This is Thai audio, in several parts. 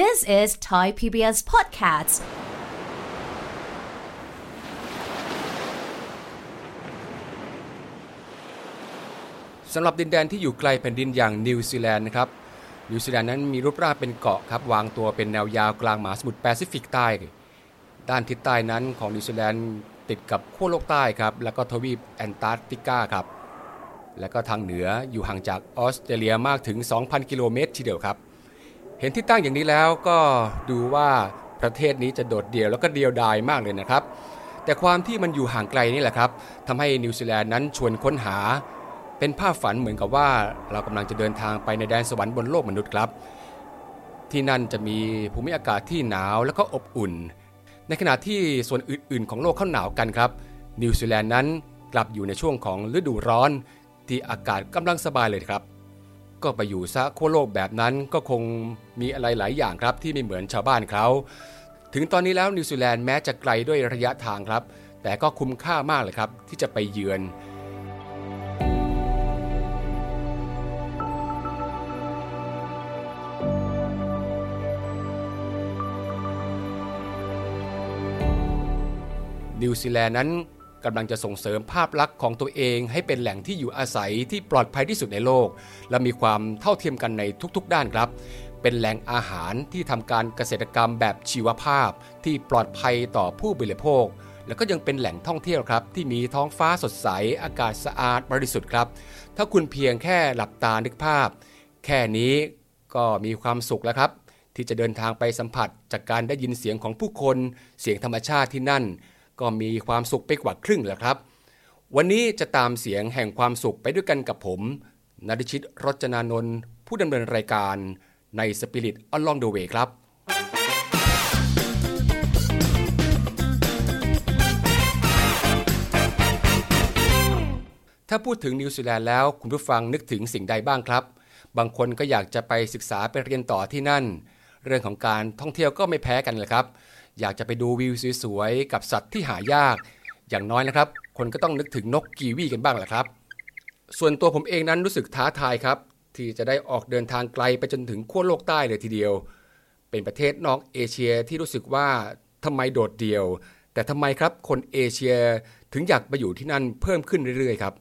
This is Thai PBS Podcast สำหรับดินแดนที่อยู่ไกลแผ่นดินอย่างนิวซีแลนด์นะครับ นิวซีแลนด์นั้นมีรูปร่างเป็นเกาะครับ วางตัวเป็นแนวยาวกลางมหาสมุทรแปซิฟิกใต้ ด้านทิศใต้นั้นของนิวซีแลนด์ติดกับขั้วโลกใต้ครับ แล้วก็ทวีปแอนตาร์กติกาครับ แล้วก็ทางเหนืออยู่ห่างจากออสเตรเลียมากถึง 2,000 กิโลเมตรทีเดียวครับ เห็นที่ตั้งอย่างนี้แล้วก็ดูว่าประเทศนี้จะโดดเดี่ยวแล้วก็เดียวดายมากเลยนะครับ แต่ความที่มันอยู่ห่างไกลนี่แหละครับทำให้นิวซีแลนด์นั้นชวนค้นหา เป็นภาพฝันเหมือนกับว่าเรากำลังจะเดินทางไปในแดนสวรรค์บนโลกมนุษย์ครับ ที่นั่นจะมีภูมิอากาศที่หนาวแล้วก็อบอุ่น ในขณะที่ส่วนอื่น ๆ ของโลกเขาหนาวกันครับ นิวซีแลนด์นั้นกลับอยู่ในช่วงของฤดูร้อน ที่อากาศกำลังสบายเลยครับ ก็ไปอยู่ซะขั้วโลกแบบนั้นก็คงมีอะไรหลายอย่างครับที่ไม่เหมือนชาวบ้านเขา ถึงตอนนี้แล้วนิวซีแลนด์แม้จะไกลด้วยระยะทางครับ แต่ก็คุ้มค่ามากเลยครับที่จะไปเยือนนิวซีแลนด์นั้น กำลังจะส่งเสริมภาพลักษณ์ของตัวเองให้เป็นแหล่งที่อยู่อาศัยที่ปลอดภัยที่สุดในโลก และมีความเท่าเทียมกันในทุกๆ ด้านครับ เป็นแหล่งอาหารที่ทำการเกษตรกรรมแบบชีวภาพ ที่ปลอดภัยต่อผู้บริโภค แล้วก็ยังเป็นแหล่งท่องเที่ยวครับ ที่มีท้องฟ้าสดใสอากาศสะอาดบริสุทธิ์ครับ ถ้าคุณเพียงแค่หลับตานึกภาพ แค่นี้ก็มีความสุขแล้วครับ ที่จะเดินทางไปสัมผัสจากการได้ยินเสียงของผู้คน เสียงธรรมชาติที่นั่น ก็มีความสุขไปกว่าครึ่งแล้วครับ วันนี้จะตามเสียงแห่งความสุขไปด้วยกันกับผมนริชิตรจนานนท์ผู้ดำเนินรายการใน Spirit Along the Way ครับถ้าพูดถึงนิวซีแลนด์แล้วคุณผู้ฟังนึกถึงสิ่งใดบ้างครับ บางคนก็อยากจะไปศึกษาไปเรียนต่อที่นั่น เรื่องของการท่องเที่ยวก็ไม่แพ้กันเลยครับ อยากจะไปดูวิวสวยๆ กับสัตว์ที่หายาก อย่างน้อยนะครับ คนก็ต้องนึกถึงนกกีวีกันบ้างแหละครับ ส่วนตัวผมเองนั้นรู้สึกท้าทายครับ ที่จะได้ออกเดินทางไกลไปจนถึงขั้วโลกใต้เลยทีเดียว เป็นประเทศนอกเอเชียที่รู้สึกว่าทำไมโดดเดี่ยว แต่ทำไมครับคนเอเชียถึงอยากไปอยู่ที่นั่นเพิ่มขึ้นเรื่อยๆครับ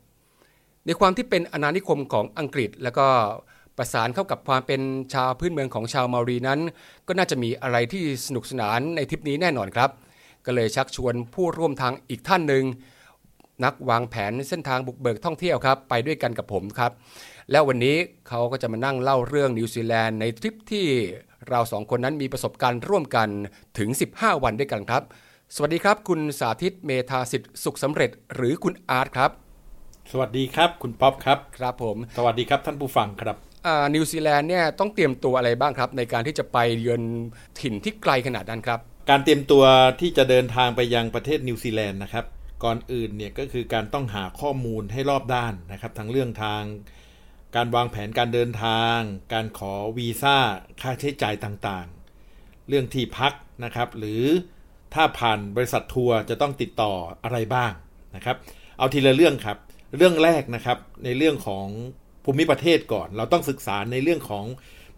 ในความที่เป็นอาณานิคมของอังกฤษแล้วก็ ประสานเข้ากับความเป็นชาวพื้นเมืองของชาวเมารีนั้น ก็น่าจะมีอะไรที่สนุกสนานในทริปนี้แน่นอนครับ ก็เลยชักชวนผู้ร่วมทางอีกท่านหนึ่งนักวางแผนเส้นทางบุกเบิกท่องเที่ยวครับ ไปด้วยกันกับผมครับ แล้ววันนี้เขาก็จะมานั่งเล่าเรื่องนิวซีแลนด์ในทริปที่เราสองคนนั้นมีประสบการณ์ร่วมกันถึง 15 วันด้วยกันครับ สวัสดีครับ คุณสาธิตเมธาสิทธิ์สุขสำเร็จหรือคุณอาร์ตครับ สวัสดีครับ คุณป๊อปครับ ครับผม สวัสดีครับท่านผู้ฟังครับอ่า นิวซีแลนด์เนี่ยต้องเตรียมตัวอะไรบ้างครับ ในการที่จะไปเยือนถิ่นที่ไกลขนาดนั้นครับ การเตรียมตัวที่จะเดินทางไปยังประเทศนิวซีแลนด์นะครับ ก่อนอื่นเนี่ยก็คือการต้องหาข้อมูลให้รอบด้านนะครับทั้งเรื่องทาง การวางแผนการเดินทาง การขอวีซ่าค่าใช้จ่ายต่างๆ เรื่องที่พักนะครับ หรือถ้าผ่านบริษัททัวร์จะต้องติดต่ออะไรบ้างนะครับ เอาทีละเรื่องครับ เรื่องแรกนะครับในเรื่องของ ภูมิประเทศก่อน เราต้องศึกษาในเรื่องของ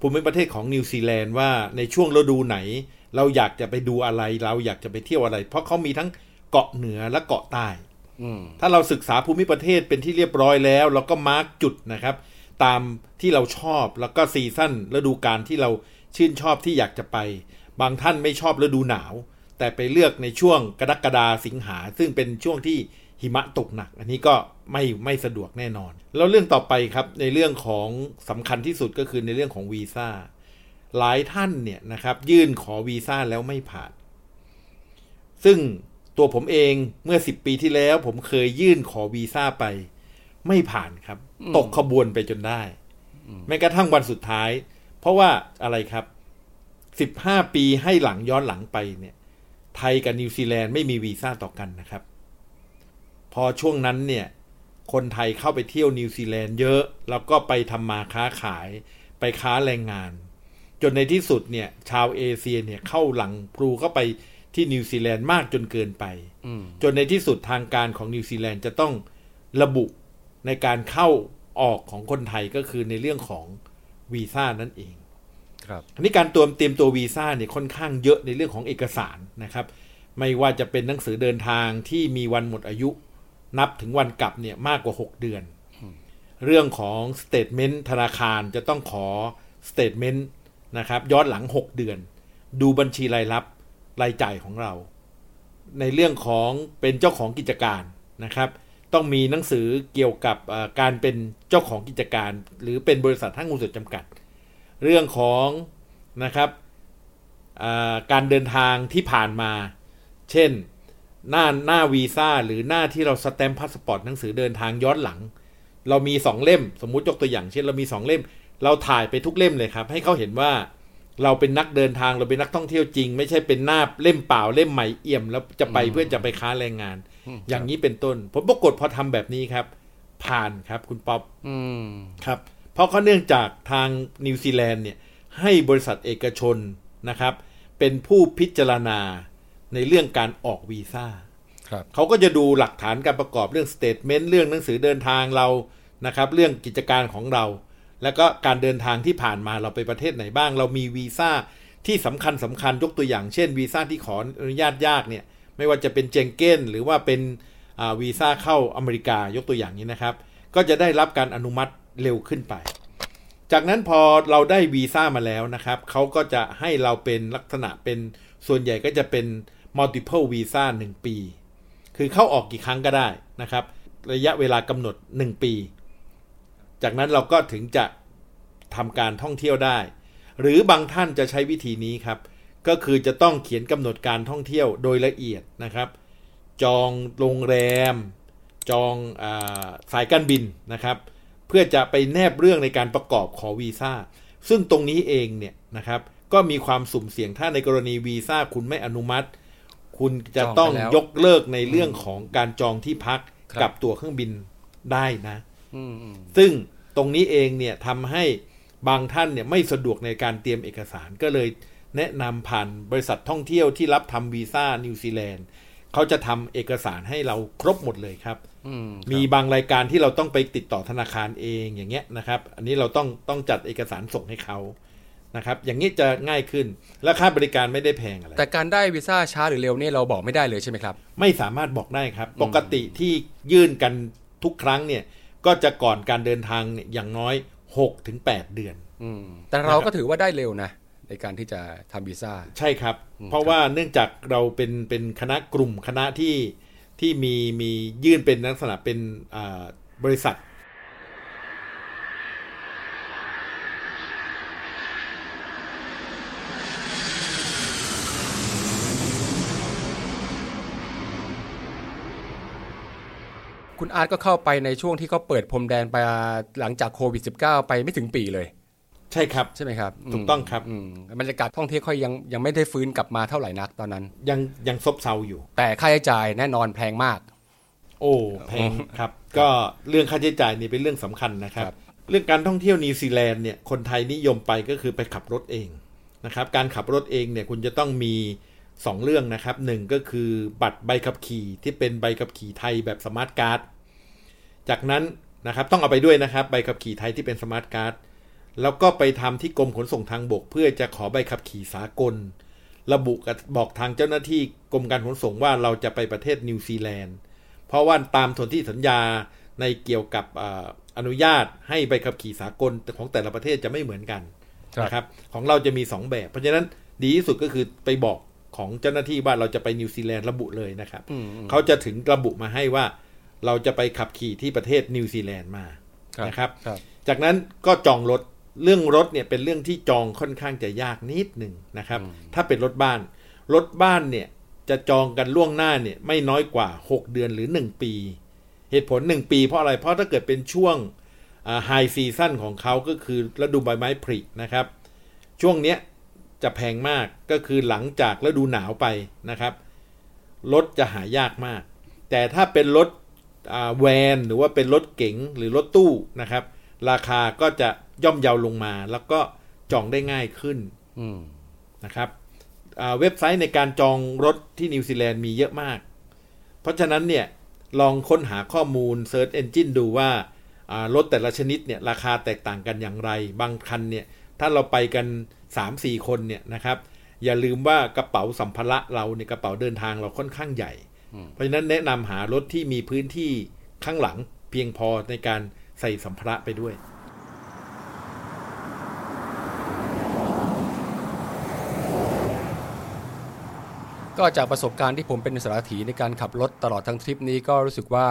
ภูมิประเทศของนิวซีแลนด์ว่าในช่วงฤดูไหน เราอยากจะไปดูอะไร เราอยากจะไปเที่ยวอะไร เพราะเขามีทั้งเกาะเหนือและเกาะใต้อืมถ้าเราศึกษาภูมิประเทศเป็นที่เรียบร้อยแล้ว เราก็มาร์กจุดนะครับ ตามที่เราชอบแล้วก็ซีซั่นฤดูกาลที่เราชื่นชอบที่อยากจะไป บางท่านไม่ชอบฤดูหนาว แต่ไปเลือกในช่วงกรกฎาสิงหาซึ่งเป็นช่วงที่ หิมะตกหนัก อันนี้ก็ไม่ไม่สะดวกแน่นอน แล้วเรื่องต่อไปครับในเรื่องของสำคัญที่สุดก็คือในเรื่องของวีซ่าหลายท่านเนี่ยนะครับ ยื่นขอวีซ่าแล้วไม่ผ่าน ซึ่งตัวผมเองเมื่อ10ปีที่แล้ว ผมเคยยื่นขอวีซ่าไป ไม่ผ่านครับ ตกขบวนไปจนได้ แม้กระทั่งวันสุดท้าย เพราะว่าอะไรครับ15ปีให้หลังย้อนหลังไปเนี่ย ไทยกับนิวซีแลนด์ไม่มีวีซ่าต่อกันนะครับ พอช่วงนั้นเนี่ยคนไทยเข้าไปเที่ยวนิวซีแลนด์เยอะ แล้วก็ไปทำมาค้าขายไปค้าแรงงาน จนในที่สุดเนี่ยชาวเอเชียเนี่ยเข้าหลั่งพรูเข้าไปที่นิวซีแลนด์มากจนเกินไปอืมจนในที่สุดทางการของนิวซีแลนด์จะต้องระบุในการเข้าออกของคนไทยก็คือในเรื่องของวีซ่านั่นเอง ครับอันนี้การตัวเตรียมตัววีซ่าเนี่ยค่อนข้างเยอะในเรื่องของเอกสารนะครับ ไม่ว่าจะเป็นหนังสือเดินทางที่มีวันหมดอายุ นับถึงวันกลับเนี่ยมากกว่า 6 เดือน เรื่องของ statement ธนาคารจะต้องขอ statement นะครับย้อนหลัง 6 เดือน ดูบัญชีรายรับรายจ่ายของเรา ในเรื่องของเป็นเจ้าของกิจการนะครับ ต้องมีหนังสือเกี่ยวกับการเป็นเจ้าของกิจการ หรือเป็นบริษัทห้างหุ้นส่วนจำกัด เรื่องของนะครับการเดินทางที่ผ่านมา เช่น หน้าหน้าวีซ่าหรือหน้าที่เราสแตมป์พาสปอร์ตหนังสือเดินทางย้อนหลัง เรามีสองเล่ม สมมุติยกตัวอย่างเช่นเรามีสองเล่ม เราถ่ายไปทุกเล่มเลยครับ ให้เขาเห็นว่าเราเป็นนักเดินทางเราเป็นนักท่องเที่ยวจริง ไม่ใช่เป็นหน้าเล่มเปล่าเล่มใหม่เอี่ยม แล้วจะไปเพื่อจะไปค้าแรงงาน อย่างนี้เป็นต้น ผมปรากฏพอทำแบบนี้ครับ ผ่านครับคุณป๊อปอืมครับ เพราะเขาเนื่องจากทางนิวซีแลนด์เนี่ยให้บริษัทเอกชนนะครับ เป็นผู้พิจารณา ในเรื่องการออกวีซ่าครับเขาก็จะดูหลักฐานการประกอบเรื่อง statement เรื่องหนังสือเดินทางเรานะครับ เรื่องกิจการของเรา แล้วก็การเดินทางที่ผ่านมาเราไปประเทศไหนบ้าง เรามีวีซ่าที่สำคัญสำคัญยกตัวอย่างเช่นวีซ่าที่ขออนุญาตยากเนี่ย ไม่ว่าจะเป็นเจงเก้นหรือว่าเป็นอ่าวีซ่าเข้าอเมริกายกตัวอย่างนี้นะครับ ก็จะได้รับการอนุมัติเร็วขึ้นไป จากนั้นพอเราได้วีซ่ามาแล้วนะครับเขาก็จะให้เราเป็นลักษณะเป็นส่วนใหญ่ก็จะเป็น multiple visa 1 ปี คือเข้าออกกี่ครั้งก็ได้นะครับ ระยะเวลากำหนด 1 ปี จากนั้นเราก็ถึงจะทำการท่องเที่ยวได้ หรือบางท่านจะใช้วิธีนี้ครับ ก็คือจะต้องเขียนกำหนดการท่องเที่ยวโดยละเอียดนะครับ จองโรงแรม จองอสายการบินนะครับ เพื่อจะไปแนบเรื่องในการประกอบขอวีซ่า ซึ่งตรงนี้เองเนี่ยนะครับก็มีความสุ่มเสี่ยงถ้าในกรณีวีซ่าคุณไม่อนุมัติ คุณจะต้องจองไปแล้วยกเลิกในเรื่องของการจองที่พักครับกับตั๋วเครื่องบินได้นะอืมอืมซึ่งตรงนี้เองเนี่ยทำให้บางท่านเนี่ยไม่สะดวกในการเตรียมเอกสารก็เลยแนะนำผ่านบริษัทท่องเที่ยวที่รับทำวีซ่านิวซีแลนด์เขาจะทำเอกสารให้เราครบหมดเลยครับอืมมีบางรายการที่เราต้องไปติดต่อธนาคารเองอย่างเงี้ยนะครับ อันนี้เราต้องต้องจัดเอกสารส่งให้เขา นะครับอย่างนี้จะง่ายขึ้นและค่าบริการไม่ได้แพงอะไร แต่การได้วีซ่าช้าหรือเร็วนี่เราบอกไม่ได้เลยใช่ไหมครับ ไม่สามารถบอกได้ครับ ปกติที่ยื่นกันทุกครั้งเนี่ยก็จะก่อนการเดินทางเนี่ยอย่างน้อย6ถึง8เดือนอืมแต่เราก็ถือว่าได้เร็วนะในการที่จะทำวีซ่าใช่ครับ เพราะว่าเนื่องจากเราเป็นเป็นคณะกลุ่มคณะที่ที่มีมียื่นเป็นลักษณะเป็นอ่าบริษัท คุณอาร์ตก็เข้าไปในช่วงที่เขาเปิดพรมแดนไปหลังจากโควิด -19 ไปไม่ถึงปีเลย ใช่ครับใช่ไหมครับ ถูกต้องครับมบรรยากาศท่องเที่ยวค่อยยังยังไม่ได้ฟื้นกลับมาเท่าไหร่นักตอนนั้น ยังยังซบเซาอยู่ แต่ค่าใช้จ่ายแน่นอนแพงมาก โอ้แพงครับ ก็เรื่องค่าใช้จ่ายนี่เป็นเรื่องสำคัญนะครับครับ เรื่องการท่องเที่ยวนิวซีแลนด์เนี่ยคนไทยนิยมไปก็คือไปขับรถเองนะครับการขับรถเองเนี่ยคุณจะต้องมี2 เรื่องนะครับหนึ่งก็คือบัตรใบขับขี่ที่เป็นใบขับขี่ไทยแบบ smart card จากนั้นนะครับต้องเอาไปด้วยนะครับใบขับขี่ไทยที่เป็น smart card แล้วก็ไปทำที่กรมขนส่งทางบก เพื่อจะขอใบขับขี่สากล ระบุกับบอกทางเจ้าหน้าที่กรมการขนส่งว่าเราจะไปประเทศนิวซีแลนด์ เพราะว่าตามสนธิสัญญาในเกี่ยวกับอ่าอนุญาตให้ใบขับขี่สากลของแต่ละประเทศจะไม่เหมือนกันครับนะครับของเราจะมี 2 แบบ เพราะฉะนั้นดีที่สุดก็คือไปบอกของเจ้าหน้าที่ว่าเราจะไปนิวซีแลนด์ระบุเลยนะครับอืมอืมเขาจะถึงระบุมาให้ว่า เราจะไปขับขี่ที่ประเทศนิวซีแลนด์มาครับนะครับครับ จากนั้นก็จองรถเรื่องรถเนี่ยเป็นเรื่องที่จองค่อนข้างจะยากนิดหนึ่งนะครับ ถ้าเป็นรถบ้าน รถบ้านเนี่ยจะจองกันล่วงหน้าเนี่ยไม่น้อยกว่า 6 เดือนหรือ 1 ปี เหตุผล 1 ปีเพราะอะไรเพราะถ้าเกิดเป็นช่วง high season ของเขาก็คือฤดูใบไม้ผลินะครับ ช่วงเนี้ยจะแพงมากก็คือหลังจากฤดูหนาวไปนะครับรถจะหายากมาก แต่ถ้าเป็นรถอ่า แวนหรือว่าเป็นรถเก๋งหรือรถตู้นะครับ ราคาก็จะย่อมเยาวลงมา แล้วก็จองได้ง่ายขึ้นนะครับเว็บไซต์ในการจองรถที่นิวซีแลนด์มีเยอะมาก เพราะฉะนั้นเนี่ยลองค้นหาข้อมูล Search Engine ดูว่าอ่ารถแต่ละชนิดเนี่ยราคาแตกต่างกันอย่างไร บางคันเนี่ยถ้าเราไปกัน 3-4 คนเนี่ยนะครับ อย่าลืมว่ากระเป๋าสัมภาระเราเนี่ยกระเป๋าเดินทางเราค่อนข้างใหญ่ เพราะฉะนั้นแนะนำหารถที่มีพื้นที่ข้างหลังเพียงพอในการใส่สัมภาระไปด้วย ก็จากประสบการณ์ที่ผมเป็นสารถีในการขับรถตลอดทั้งทริปนี้ก็รู้สึกว่า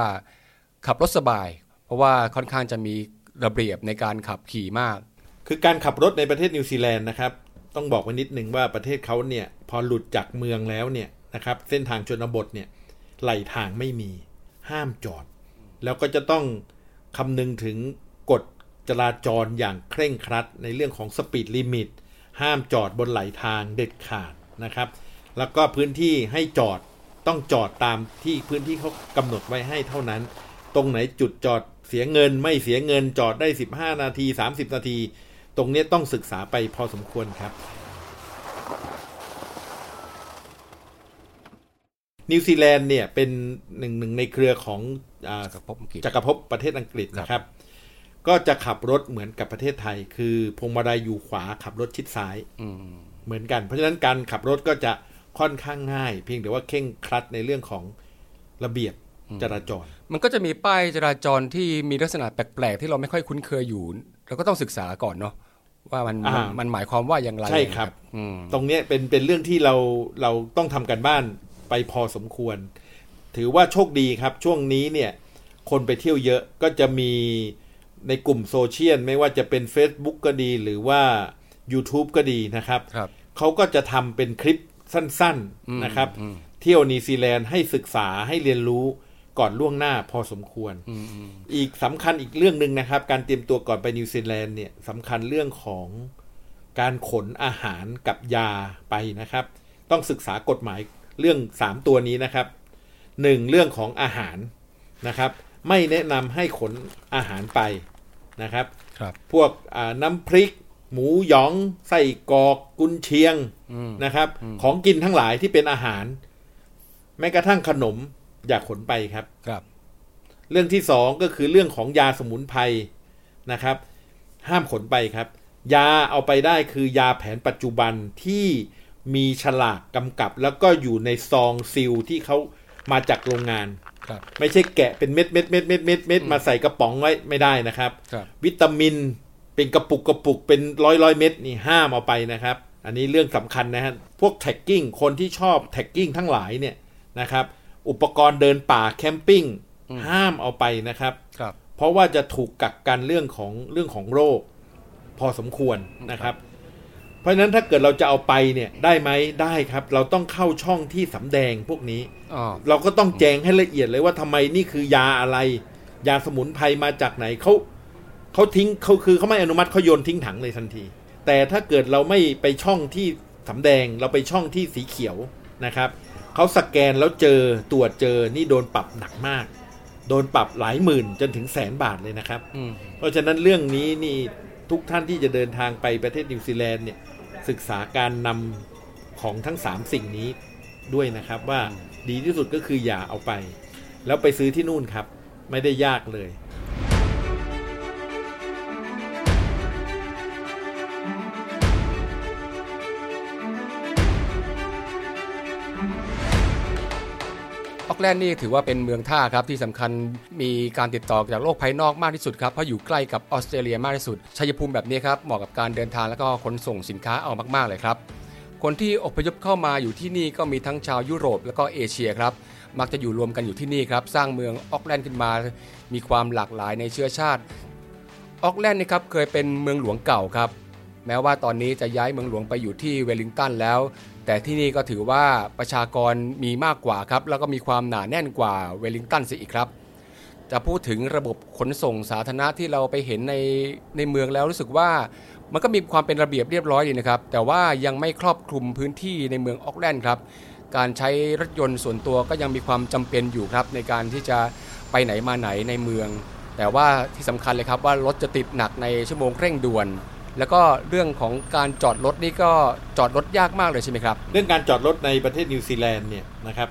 ขับรถสบาย เพราะว่าค่อนข้างจะมีระเบียบในการขับขี่มาก คือการขับรถในประเทศนิวซีแลนด์นะครับ ต้องบอกไว้นิดนึงว่าประเทศเขาเนี่ยพอหลุดจากเมืองแล้วเนี่ยนะครับเส้นทางชนบทเนี่ย ไหล่ทางไม่มี ห้ามจอด แล้วก็จะต้องคำนึงถึงกฎจราจรอย่างเคร่งครัด ในเรื่องของ speed limit ห้ามจอดบนไหล่ทางเด็ดขาดนะครับ แล้วก็พื้นที่ให้จอดต้องจอดตามที่พื้นที่เขากำหนดไว้ให้เท่านั้น ตรงไหนจุดจอดเสียเงินไม่เสียเงินจอดได้ 15 นาที 30 นาที ตรงนี้ต้องศึกษาไปพอสมควรครับ นิวซีแลนด์เนี่ยเป็นหนึ่งหนึ่งในเครือของอาจักรภพอังกฤษจักรภพประเทศอังกฤษนะครับ ก็จะขับรถเหมือนกับประเทศไทย คือพวงมาลัยอยู่ขวาขับรถชิดซ้ายอืมเหมือนกัน เพราะฉะนั้นการขับรถก็จะค่อนข้างง่าย เพียงแต่ว่าเคร่งครัดในเรื่องของระเบียบจราจร มันก็จะมีป้ายจราจรที่มีลักษณะแปลกๆ ที่เราไม่ค่อยคุ้นเคยอยู่เราก็ต้องศึกษาก่อนเนาะว่ามันอ่ามันมันหมายความว่าอย่างไรใช่ครับอืมตรงเนี้ยเป็นเป็นเรื่องที่เราเราต้องทำกันบ้าน ไปพอสมควร ถือว่าโชคดีครับช่วงนี้เนี่ยคนไปเที่ยวเยอะก็จะมีในกลุ่มโซเชียลไม่ว่าจะเป็น Facebook ก็ดีหรือว่า YouTube ก็ดีนะครับครับเขาก็จะทำเป็นคลิปสั้นอืมๆนะครับอืมเที่ยวนิวซีแลนด์ให้ศึกษาให้เรียนรู้ก่อนล่วงหน้าพอสมควรอืมอืมอีกสำคัญอีกเรื่องหนึ่งนะครับ การเตรียมตัวก่อนไปนิวซีแลนด์เนี่ยสำคัญเรื่องของการขนอาหารกับยาไปนะครับ ต้องศึกษากฎหมาย เรื่อง 3 ตัวนี้นะครับหนึ่งเรื่องของอาหารนะครับ ไม่แนะนำให้ขนอาหารไปนะครับครับ พวกอ่าน้ำพริก หมูหยองไส้กรอกกุนเชียงอืมนะครับ ของกินทั้งหลายที่เป็นอาหาร แม้กระทั่งขนมอย่าขนไปครับครับ เรื่องที่สองก็คือเรื่องของยาสมุนไพรนะครับ ห้ามขนไปครับ ยาเอาไปได้คือยาแผนปัจจุบันที่ มีฉลากกำกับ แล้วก็อยู่ในซองซิลที่เขามาจากโรงงานครับไม่ใช่แกะเป็นเม็ดเม็ดเม็ดเม็ดเม็ดเม็ดมาใส่กระป๋องไว้ไม่ได้นะครับครับ วิตามินเป็นกระปุกกระปุกเป็นร้อยร้อยเม็ดนี่ห้ามเอาไปนะครับ อันนี้เรื่องสำคัญนะฮะพวก trekking คนที่ชอบ trekking ทั้งหลายเนี่ยนะครับ อุปกรณ์เดินป่า camping ห้ามเอาไปนะครับครับ เพราะว่าจะถูกกักกันเรื่องของเรื่องของโรค พอสมควรนะครับ เพราะฉะนั้นถ้าเกิดเราจะเอาไปเนี่ยได้ไหมได้ครับ เราต้องเข้าช่องที่สำแดงพวกนี้อ๋อเราก็ต้องแจงให้ละเอียดเลยว่าทำไมนี่คือยาอะไร ยาสมุนไพรมาจากไหนเขาเขาทิ้งเขาคือเขาไม่อนุมัติเขาโยนทิ้งถังเลยทันที แต่ถ้าเกิดเราไม่ไปช่องที่สำแดงเราไปช่องที่สีเขียวนะครับเขาสแกนแล้วเจอตรวจเจอนี่โดนปรับหนักมาก โดนปรับหลายหมื่นจนถึงแสนบาทเลยนะครับอืมเพราะฉะนั้นเรื่องนี้นี่ทุกท่านที่จะเดินทางไปประเทศนิวซีแลนด์เนี่ย ศึกษาการนำของทั้ง 3 สิ่งนี้ด้วยนะครับว่าดีที่สุดก็คืออย่าเอาไป แล้วไปซื้อที่นู่นครับ ไม่ได้ยากเลย แลนด์นี่ถือว่าเป็นเมืองท่าครับที่สำคัญมีการติดต่อจากโลกภายนอกมากที่สุดครับเพราะอยู่ใกล้กับออสเตรเลียมากที่สุดชัยภูมิแบบนี้ครับเหมาะกับการเดินทางแล้วก็ขนส่งสินค้าเอามากๆเลยครับคนที่อพยพเข้ามาอยู่ที่นี่ก็มีทั้งชาวยุโรปแล้วก็เอเชียครับมักจะอยู่รวมกันอยู่ที่นี่ครับสร้างเมืองออกแลนด์ขึ้นมา มีความหลากหลายในเชื้อชาติออกแลนด์นี่ครับเคยเป็นเมืองหลวงเก่าครับแม้ว่าตอนนี้จะย้ายเมืองหลวงไปอยู่ที่เวลลิงตันแล้ว แต่ที่นี่ก็ถือว่าประชากรมีมากกว่าครับ แล้วก็มีความหนาแน่นกว่าเวลลิงตันเสียอีกครับ จะพูดถึงระบบขนส่งสาธารณะที่เราไปเห็นในในเมืองแล้วรู้สึกว่ามันก็มีความเป็นระเบียบเรียบร้อยดีนะครับ แต่ว่ายังไม่ครอบคลุมพื้นที่ในเมืองออกแลนด์ครับ การใช้รถยนต์ส่วนตัวก็ยังมีความจำเป็นอยู่ครับ ในการที่จะไปไหนมาไหนในเมือง แต่ว่าที่สำคัญเลยครับว่ารถจะติดหนักในชั่วโมงเร่งด่วน แล้วก็เรื่องของการจอดรถนี่ก็จอดรถยากมากเลยใช่ไหมครับ เรื่องการจอดรถในประเทศนิวซีแลนด์เนี่ยนะครับ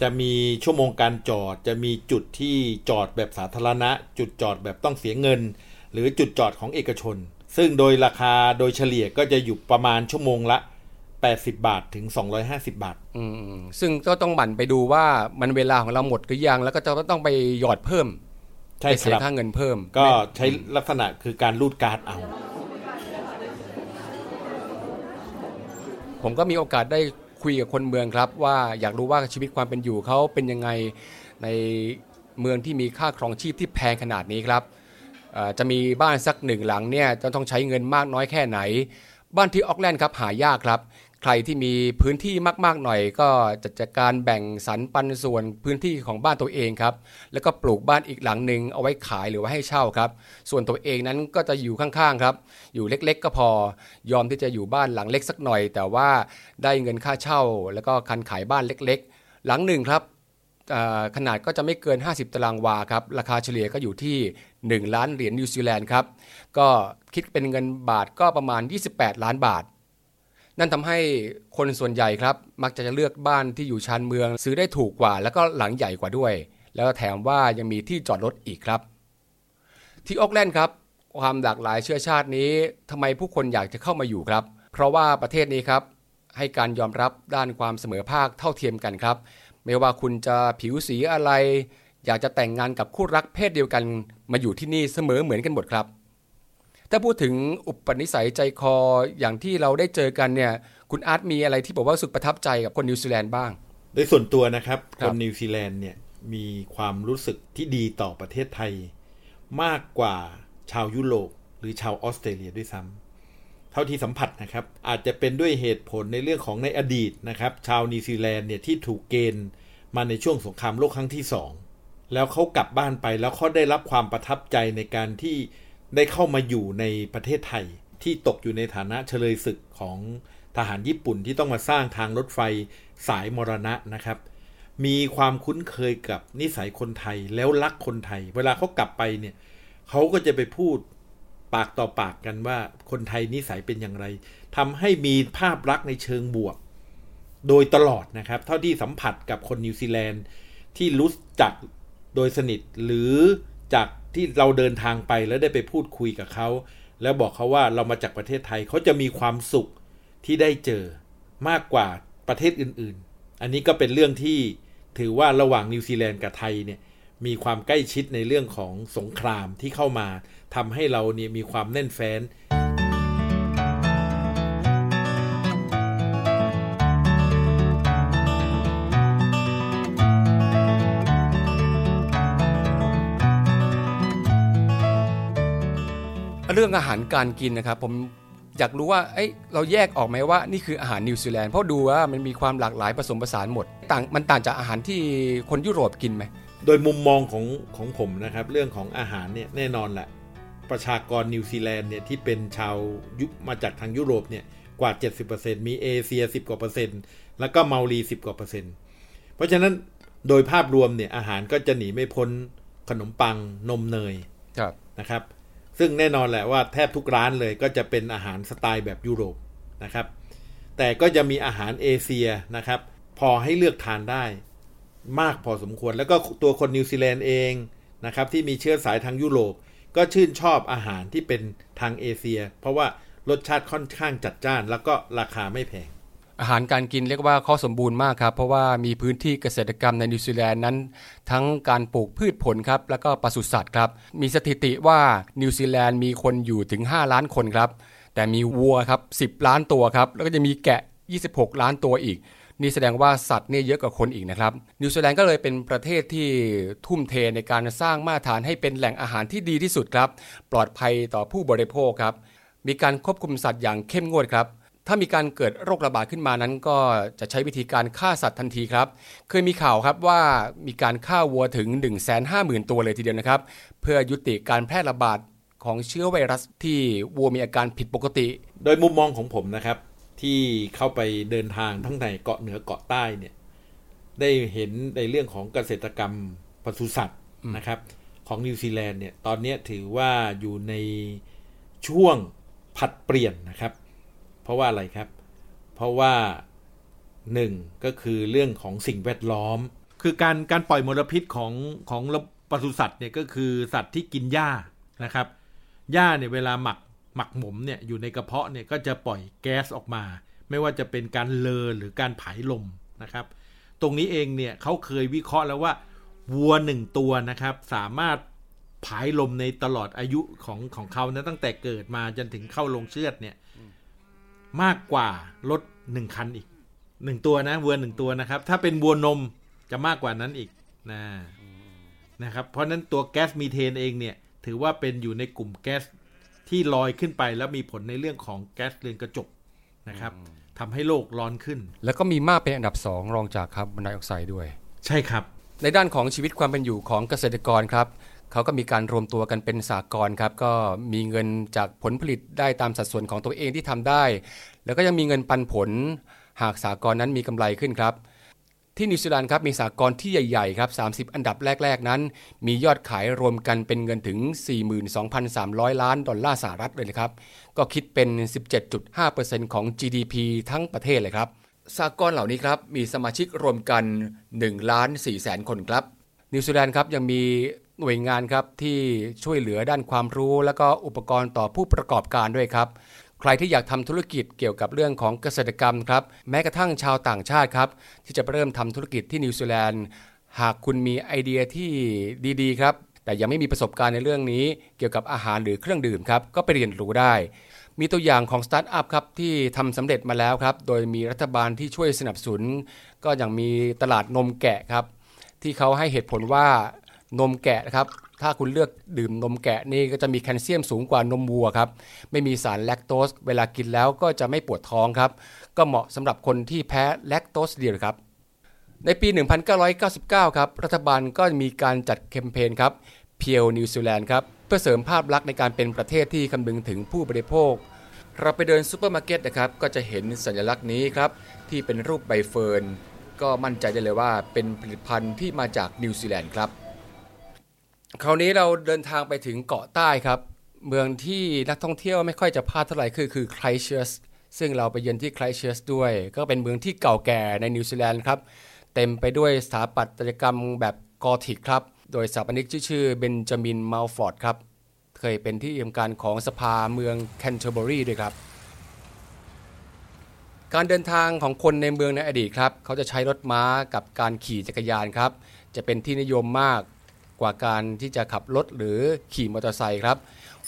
จะมีชั่วโมงการจอด จะมีจุดที่จอดแบบสาธารณะ จุดจอดแบบต้องเสียเงิน หรือจุดจอดของเอกชน ซึ่งโดยราคาโดยเฉลี่ยก็จะอยู่ประมาณชั่วโมงละ 80 บาทถึง 250 บาท อืมซึ่งก็ต้องหมั่นไปดูว่ามันเวลาของเราหมดหรือยังแล้วก็จะต้องไปหยอดเพิ่มใช่ไปคเสียรับค่าเงินเพิ่ม ก็ใช้ลักษณะคือการรูดการ์ดเอา ผมก็มีโอกาสได้คุยกับคนเมืองครับ ว่าอยากรู้ว่าชีวิตความเป็นอยู่เขาเป็นยังไงในเมืองที่มีค่าครองชีพที่แพงขนาดนี้ครับจะมีบ้านสักหนึ่งหลังเนี่ยจะต้องใช้เงินมากน้อยแค่ไหน บ้านที่ออกแลนด์ครับหายากครับ ใครที่มีพื้นที่มาก ๆ หน่อย ก็จะจัดการแบ่งสรรปันส่วนพื้นที่ของบ้านตัวเองครับ แล้วก็ปลูกบ้านอีกหลังหนึ่งเอาไว้ขายหรือว่าให้เช่าครับ ส่วนตัวเองนั้นก็จะอยู่ข้าง ๆ ครับ อยู่เล็ก ๆ ก็พอ ยอมที่จะอยู่บ้านหลังเล็กสักหน่อย แต่ว่าได้เงินค่าเช่า แล้วก็คันขายบ้านเล็ก ๆ หลังหนึ่งครับขนาดก็จะไม่เกิน 50 ตารางวาครับ ราคาเฉลี่ยก็อยู่ที่ 1 ล้านเหรียญนิวซีแลนด์ครับ ก็คิดเป็นเงินบาทก็ประมาณ 28 ล้านบาท นั่นทำให้คนส่วนใหญ่ครับ มักจะเลือกบ้านที่อยู่ชานเมือง ซื้อได้ถูกกว่า แล้วก็หลังใหญ่กว่าด้วย แล้วแถมว่ายังมีที่จอดรถอีกครับ ที่ออกแลนด์ครับ ความหลากหลายเชื้อชาตินี้ทำไมผู้คนอยากจะเข้ามาอยู่ครับ เพราะว่าประเทศนี้ครับให้การยอมรับด้านความเสมอภาคเท่าเทียมกันครับ ไม่ว่าคุณจะผิวสีอะไร อยากจะแต่งงานกับคู่รักเพศเดียวกันมาอยู่ที่นี่เสมอเหมือนกันหมดครับ ถ้าพูดถึงอุปนิสัยใจคออย่างที่เราได้เจอกันเนี่ย คุณอาร์ตมีอะไรที่บอกว่ารู้สึกประทับใจกับคนนิวซีแลนด์บ้าง โดยส่วนตัวนะครับครับคนนิวซีแลนด์เนี่ยมีความรู้สึกที่ดีต่อประเทศไทย มากกว่าชาวยุโรปหรือชาวออสเตรเลียด้วยซ้ำเท่าที่สัมผัสนะครับ อาจจะเป็นด้วยเหตุผลในเรื่องของในอดีตนะครับ ชาวนิวซีแลนด์เนี่ยที่ถูกเกณฑ์มาในช่วงสงครามโลกครั้งที่สองแล้วเขากลับบ้านไปแล้วเขาได้รับความประทับใจในการที่ ได้เข้ามาอยู่ในประเทศไทยที่ตกอยู่ในฐานะเฉลยศึกของทหารญี่ปุ่นที่ต้องมาสร้างทางรถไฟสายมรณะนะครับ มีความคุ้นเคยกับนิสัยคนไทยแล้วรักคนไทย เวลาเขากลับไปเนี่ยเขาก็จะไปพูดปากต่อปากกันว่าคนไทยนิสัยเป็นอย่างไรทำให้มีภาพลักษณ์ในเชิงบวก โดยตลอดนะครับ เท่าที่สัมผัสกับคนนิวซีแลนด์ที่รู้จักโดยสนิทหรือจาก ที่เราเดินทางไปแล้วได้ไปพูดคุยกับเขา แล้วบอกเขาว่าเรามาจากประเทศไทยเขาจะมีความสุขที่ได้เจอมากกว่าประเทศอื่น ๆ อันนี้ก็เป็นเรื่องที่ถือว่าระหว่างนิวซีแลนด์กับไทยเนี่ยมีความใกล้ชิดในเรื่องของสงครามที่เข้ามาทำให้เราเนี่ยมีความแน่นแฟ้น เรื่องอาหารการกินนะครับ ผมอยากรู้ว่าเอ้ยเราแยกออกไหมว่านี่คืออาหารนิวซีแลนด์เพราะดูว่ามันมีความหลากหลายผสมผสานหมดต่างมันต่างจากอาหารที่คนยุโรปกินไหมโดยมุมมองของของผมนะครับ เรื่องของอาหารเนี่ยแน่นอนแหละประชากรนิวซีแลนด์เนี่ยที่เป็นชาวยุมาจากทางยุโรปเนี่ยกว่า 70%มีเอเชีย 10 กว่าเปอร์เซ็นต์แล้วก็เมารี10 กว่าเปอร์เซ็นต์เพราะฉะนั้นโดยภาพรวมเนี่ยอาหารก็จะหนีไม่พ้นขนมปังนมเนยครับนะครับ ซึ่งแน่นอนแหละว่าแทบทุกร้านเลยก็จะเป็นอาหารสไตล์แบบยุโรปนะครับ แต่ก็จะมีอาหารเอเชียนะครับ พอให้เลือกทานได้ มากพอสมควรแล้วก็ตัวคนนิวซีแลนด์เองนะครับที่มีเชื้อสายทางยุโรป ก็ชื่นชอบอาหารที่เป็นทางเอเชีย เพราะว่ารสชาติค่อนข้างจัดจ้าน แล้วก็ราคาไม่แพง อาหารการกินเรียกว่าก็สมบูรณ์มากครับ เพราะว่ามีพื้นที่เกษตรกรรมในนิวซีแลนด์นั้น ทั้งการปลูกพืชผลครับ แล้วก็ปศุสัตว์ครับ มีสถิติว่านิวซีแลนด์มีคนอยู่ถึง 5 ล้านคนครับ แต่มีวัวครับ 10 ล้านตัวครับ แล้วก็จะมีแกะ 26 ล้านตัวอีก นี่แสดงว่าสัตว์เนี่ยเยอะกว่าคนอีกนะครับ นิวซีแลนด์ก็เลยเป็นประเทศที่ทุ่มเทในการสร้างมาตรฐานให้เป็นแหล่งอาหารที่ดีที่สุดครับ ปลอดภัยต่อผู้บริโภคครับ มีการควบคุมสัตว์อย่างเข้มงวดครับ ถ้ามีการเกิดโรคระบาดขึ้นมานั้น ก็จะใช้วิธีการฆ่าสัตว์ทันทีครับ เคยมีข่าวครับว่ามีการฆ่าวัวถึง 1 5 0 0 0 0 ตัวเลยทีเดียวนะครับ เพื่อยุติการแพร่ระบาดของเชื้อไวรัสที่วัวมีอาการผิดปกติ โดยมุมมองของผมนะครับ ที่เข้าไปเดินทางทั้งในเกาะเหนือเกาะใต้เนี่ยได้เห็นในเรื่องของเกษตรกรรมปศุสัตว์นะครับ ของนิวซีแลนด์เนี่ยตอนนี้ถือว่าอยู่ในช่วงผัดเปลี่ยนนะครับ เพราะว่าอะไรครับ เพราะว่าหนึ่งก็คือเรื่องของสิ่งแวดล้อม คือการการปล่อยมลพิษของของปศุสัตว์เนี่ยก็คือสัตว์ที่กินหญ้านะครับหญ้าเนี่ยเวลาหมักหมักหมมเนี่ยอยู่ในกระเพาะเนี่ยก็จะปล่อยแก๊สออกมา ไม่ว่าจะเป็นการเลอหรือการผายลมนะครับ ตรงนี้เองเนี่ยเขาเคยวิเคราะห์แล้วว่าวัวหนึ่งตัวนะครับ สามารถผายลมในตลอดอายุของของเขานะตั้งแต่เกิดมาจนถึงเข้าลงเชือดเนี่ย มากกว่ารถหนึ่งคันอีกหนึ่งตัวนะวัวหนึ่งตัวนะครับ ถ้าเป็นวัวนมจะมากกว่านั้นอีกนะนะครับ เพราะฉะนั้นตัวแก๊สมีเทนเองเนี่ย ถือว่าเป็นอยู่ในกลุ่มแก๊สที่ลอยขึ้นไปแล้วมีผลในเรื่องของแก๊สเรือนกระจกนะครับทำให้โลกร้อนขึ้น แล้วก็มีมากเป็นอันดับ2รองจากคาร์บอนไดออกไซด์ด้วย ใช่ครับ ในด้านของชีวิตความเป็นอยู่ของเกษตรกรครับ เขาก็มีการรวมตัวกันเป็นสากลครับก็มีเงินจากผลผลิตได้ตามสัดส่วนของตัวเองที่ทำได้ แล้วก็ยังมีเงินปันผล หากสากลนั้นมีกำไรขึ้นครับ ที่นิวซีแลนด์ครับมีสากลที่ใหญ่ๆครับ30 อันดับแรก ๆ นั้น มียอดขายรวมกันเป็นเงินถึง 42,300 ล้านดอลลาร์สหรัฐเลยนะครับ ก็คิดเป็น 17.5%ของ GDP ทั้งประเทศเลยครับสหกรณ์เหล่านี้ครับมีสมาชิกรวมกัน1ล้าน4แสนคนครับนิวซีแลนด์ครับยังมี หน่วยงานครับที่ช่วยเหลือด้านความรู้ และก็อุปกรณ์ต่อผู้ประกอบการด้วยครับ ใครที่อยากทำธุรกิจเกี่ยวกับเรื่องของเกษตรกรรมครับแม้กระทั่งชาวต่างชาติครับที่จะเริ่มทำธุรกิจที่นิวซีแลนด์หากคุณมีไอเดียที่ดีๆครับแต่ยังไม่มีประสบการณ์ในเรื่องนี้ เกี่ยวกับอาหารหรือเครื่องดื่มครับก็ไปเรียนรู้ได้ มีตัวอย่างของสตาร์ทอัพครับที่ทำสำเร็จมาแล้วครับโดยมีรัฐบาลที่ช่วยสนับสนุน ก็อย่างมีตลาดนมแกะครับที่เขาให้เหตุผลว่า นมแกะนะครับถ้าคุณเลือกดื่มนมแกะนี่ก็จะมีแคลเซียมสูงกว่านมวัวครับไม่มีสารแลคโตสเวลากินแล้วก็จะไม่ปวดท้องครับก็เหมาะสำหรับคนที่แพ้แลคโตสเดียวครับในปี 1999 ครับ รัฐบาลก็มีการจัดแคมเปญครับPure New Zealand ครับ เพื่อเสริมภาพลักษณ์ในการเป็นประเทศที่คำนึงถึงผู้บริโภค เราไปเดินซูเปอร์มาร์เก็ตนะครับ ก็จะเห็นสัญลักษณ์นี้ครับ ที่เป็นรูปใบเฟิร์น ก็มั่นใจได้เลยว่าเป็นผลิตภัณฑ์ที่มาจากนิวซีแลนด์ครับ คราวนี้เราเดินทางไปถึงเกาะใต้ครับ เมืองที่นักท่องเที่ยวไม่ค่อยจะพลาดเท่าไหร่คือคือไครสต์เชิร์ชซึ่งเราไปเยือนที่ไครสต์เชิร์ชด้วย ก็เป็นเมืองที่เก่าแก่ในนิวซีแลนด์ครับ เต็มไปด้วยสถาปัตยกรรมแบบกอธิกครับ โดยสถาปนิกชื่อเบนจามินมัลฟอร์ดครับ เคยเป็นที่ทำการของสภาเมืองแคนเทอร์เบอรีด้วยครับ การเดินทางของคนในเมืองในอดีตครับ เขาจะใช้รถม้ากับการขี่จักรยานครับ จะเป็นที่นิยมมาก กว่าการที่จะขับรถหรือขี่มอเตอร์ไซค์ครับ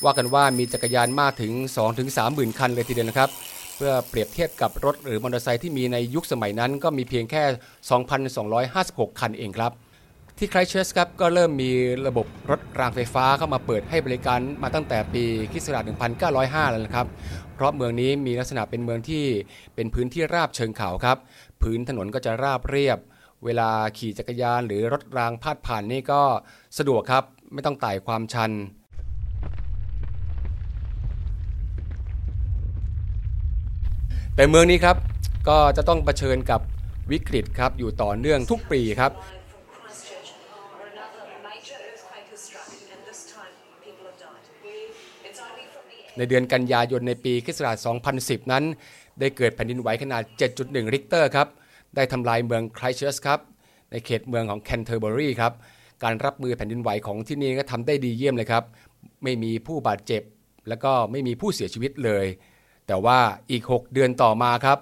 ว่ากันว่ามีจักรยานมากถึง 2-3หมื่นคันเลยทีเดียวนะครับ เพื่อเปรียบเทียบกับรถหรือมอเตอร์ไซค์ที่มีในยุคสมัยนั้น ก็มีเพียงแค่ 2,256 คันเองครับที่ไครเชสครับก็เริ่มมีระบบรถรางไฟฟ้าเข้ามาเปิดให้บริการมาตั้งแต่ปีคศ1905 แล้วนะครับ เพราะเมืองนี้มีลักษณะเป็นเมืองที่เป็นพื้นที่ราบเชิงเขาครับ พื้นถนนก็จะราบเรียบ เวลาขี่จักรยานหรือรถรางพาดผ่านนี่ก็สะดวกครับไม่ต้องไต่ความชัน แต่เมืองนี้ครับก็จะต้องเผชิญกับวิกฤตครับอยู่ต่อเนื่องทุกปีครับในเดือนกันยายนในปีคศ2010 นั้น ได้เกิดแผ่นดินไหวขนาด 7.1 ริกเตอร์ครับ ได้ทำลายเมืองไครสต์เชิร์ชครับในเขตเมืองของแคนเทอร์เบอรีครับการรับมือแผ่นดินไหวของที่นี่ก็ทำได้ดีเยี่ยมเลยครับไม่มีผู้บาดเจ็บ แล้วก็ไม่มีผู้เสียชีวิตเลย แต่ว่าอีก 6 เดือนต่อมาครับ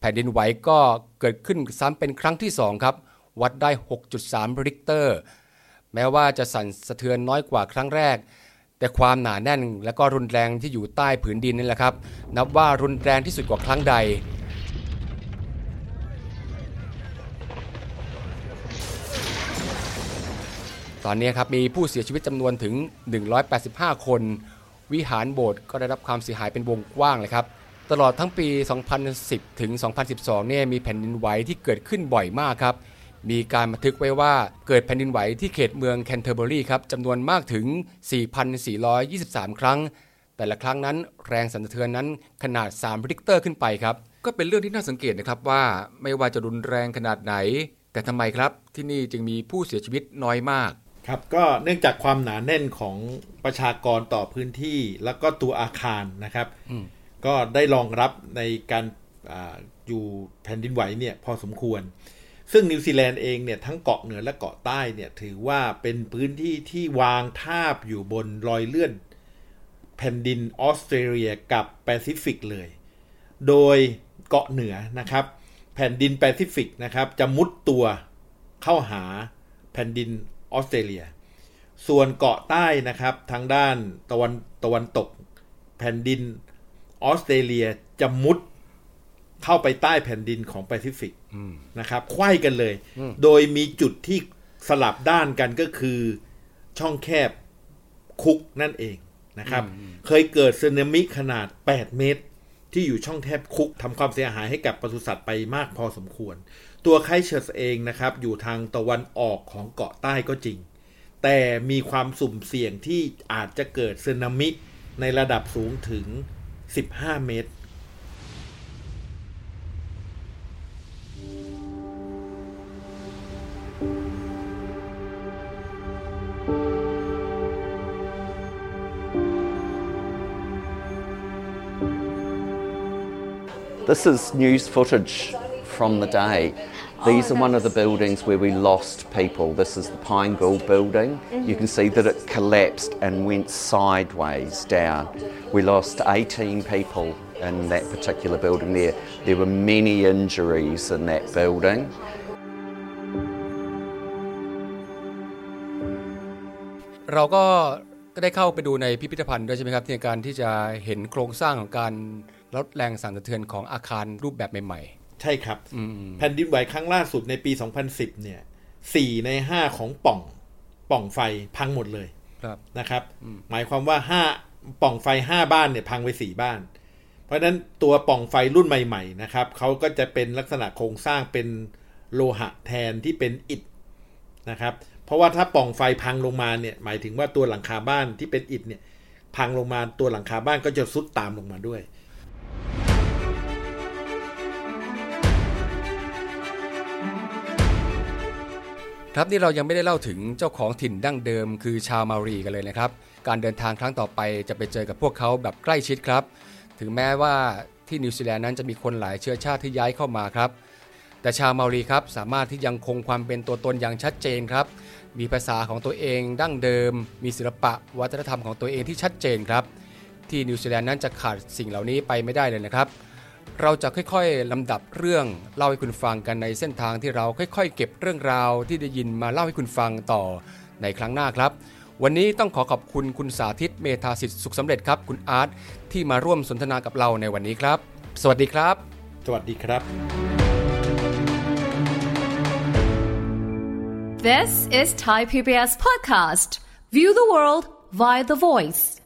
แผ่นดินไหวก็เกิดขึ้นซ้ำเป็นครั้งที่ 2 ครับ วัดได้ 6.3 ริกเตอร์ แม้ว่าจะสั่นสะเทือนน้อยกว่าครั้งแรก แต่ความหนาแน่นและก็รุนแรงที่อยู่ใต้ผืนดินนี่แหละครับ นับว่ารุนแรงที่สุดกว่าครั้งใด ตอนนี้ครับมีผู้เสียชีวิตจำนวนถึง 185 คน วิหารโบสถ์ก็ได้รับความเสียหายเป็นวงกว้างเลยครับ ตลอดทั้งปี 2010 ถึง 2012 เนี่ยมีแผ่นดินไหวที่เกิดขึ้นบ่อยมากครับ มีการบันทึกไว้ว่าเกิดแผ่นดินไหวที่เขตเมืองแคนเทอร์เบอรีครับจำนวนมากถึง 4,423 ครั้ง แต่ละครั้งนั้นแรงสั่นสะเทือนนั้นขนาด 3 ริกเตอร์ขึ้นไปครับ ก็เป็นเรื่องที่น่าสังเกตนะครับว่าไม่ว่าจะรุนแรงขนาดไหน แต่ทำไมครับที่นี่จึงมีผู้เสียชีวิตน้อยมาก ครับก็เนื่องจากความหนาแน่นของประชากรต่อพื้นที่แล้วก็ตัวอาคารนะครับ ก็ได้รองรับในการอาอยู่แผ่นดินไหวเนี่ยพอสมควร ซึ่งนิวซีแลนด์เองเนี่ยทั้งเกาะเหนือและเกาะใต้เนี่ยถือว่าเป็นพื้นที่ที่วางทาบอยู่บนรอยเลื่อน แผ่นดินออสเตรเลียกับแปซิฟิกเลย โดยเกาะเหนือนะครับ แผ่นดินแปซิฟิกนะครับจะมุดตัวเข้าหาแผ่นดิน ออสเตรเลีย ส่วนเกาะใต้นะครับ ทางด้านตะวันตะวันตกแผ่นดินออสเตรเลียจะมุดเข้าไปใต้แผ่นดินของแปซิฟิกนะครับไขว้กันเลย โดยมีจุดที่สลับด้านกันก็คือช่องแคบคุกนั่นเองนะครับ เคยเกิดสึนามิขนาด 8 เมตร ที่อยู่ช่องแคบคุกทำความเสียหายให้กับปศุสัตว์ไปมากพอสมควร ตัวไคเชิร์สเองนะครับ อยู่ทางตะวันออกของเกาะใต้ก็จริง แต่มีความสุ่มเสี่ยงที่อาจจะเกิดสึนามิในระดับสูงถึง 15 เมตร This is news footage from the day. These are one of the buildings where we lost people. This is the Pine Gall building. You can see that it collapsed and went sideways down. We lost 18 people in that particular building there. There were many injuries in that building. เราก็ก็ได้เข้าไปดูในพิพิธภัณฑ์ด้วยใช่ไหมครับในการที่จะเห็นโครงสร้างของการลดแรงสั่นสะเทือนของอาคารรูปแบบใหม่ ใช่ครับ แผ่นดินไหวครั้งล่าสุดในปี 2010 เนี่ยสี่ในห้าของป่องป่องไฟพังหมดเลยๆครับนะครับ หมายความว่าห้าป่องไฟห้าบ้านเนี่ยพังไปสี่บ้าน เพราะฉะนั้นตัวป่องไฟรุ่นใหม่ ๆ นะครับเขาก็จะเป็นลักษณะโครงสร้างเป็นโลหะแทนที่เป็นอิฐนะครับ เพราะว่าถ้าป่องไฟพังลงมาเนี่ยหมายถึงว่าตัวหลังคาบ้านที่เป็นอิฐเนี่ยพังลงมาตัวหลังคาบ้านก็จะซุดตามลงมาด้วย ครับนี่เรายังไม่ได้เล่าถึงเจ้าของถิ่นดั้งเดิม คือชาวมารีกันเลยนะครับ การเดินทางครั้งต่อไปจะไปเจอกับพวกเขาแบบใกล้ชิดครับ ถึงแม้ว่าที่นิวซีแลนด์นั้นจะมีคนหลายเชื้อชาติที่ย้ายเข้ามาครับ แต่ชาวมารีครับสามารถที่ยังคงความเป็นตัวตนอย่างชัดเจนครับ มีภาษาของตัวเองดั้งเดิม มีศิลปะวัฒนธรรมของตัวเองที่ชัดเจนครับ ที่นิวซีแลนด์นั้นจะขาดสิ่งเหล่านี้ไปไม่ได้เลยนะครับ เราจะค่อยๆลำดับเรื่องเล่าให้คุณฟังกันในเส้นทางที่เราค่อยๆ เก็บเรื่องราวที่ได้ยินมาเล่าให้คุณฟังต่อในครั้งหน้าครับ วันนี้ต้องขอขอบคุณคุณสาธิตเมธาสิทธิ์สุขสำเร็จครับคุณอาร์ตที่มาร่วมสนทนากับเราในวันนี้ครับ สวัสดีครับ สวัสดีครับ This is Thai PBS podcast. View the world via the voice.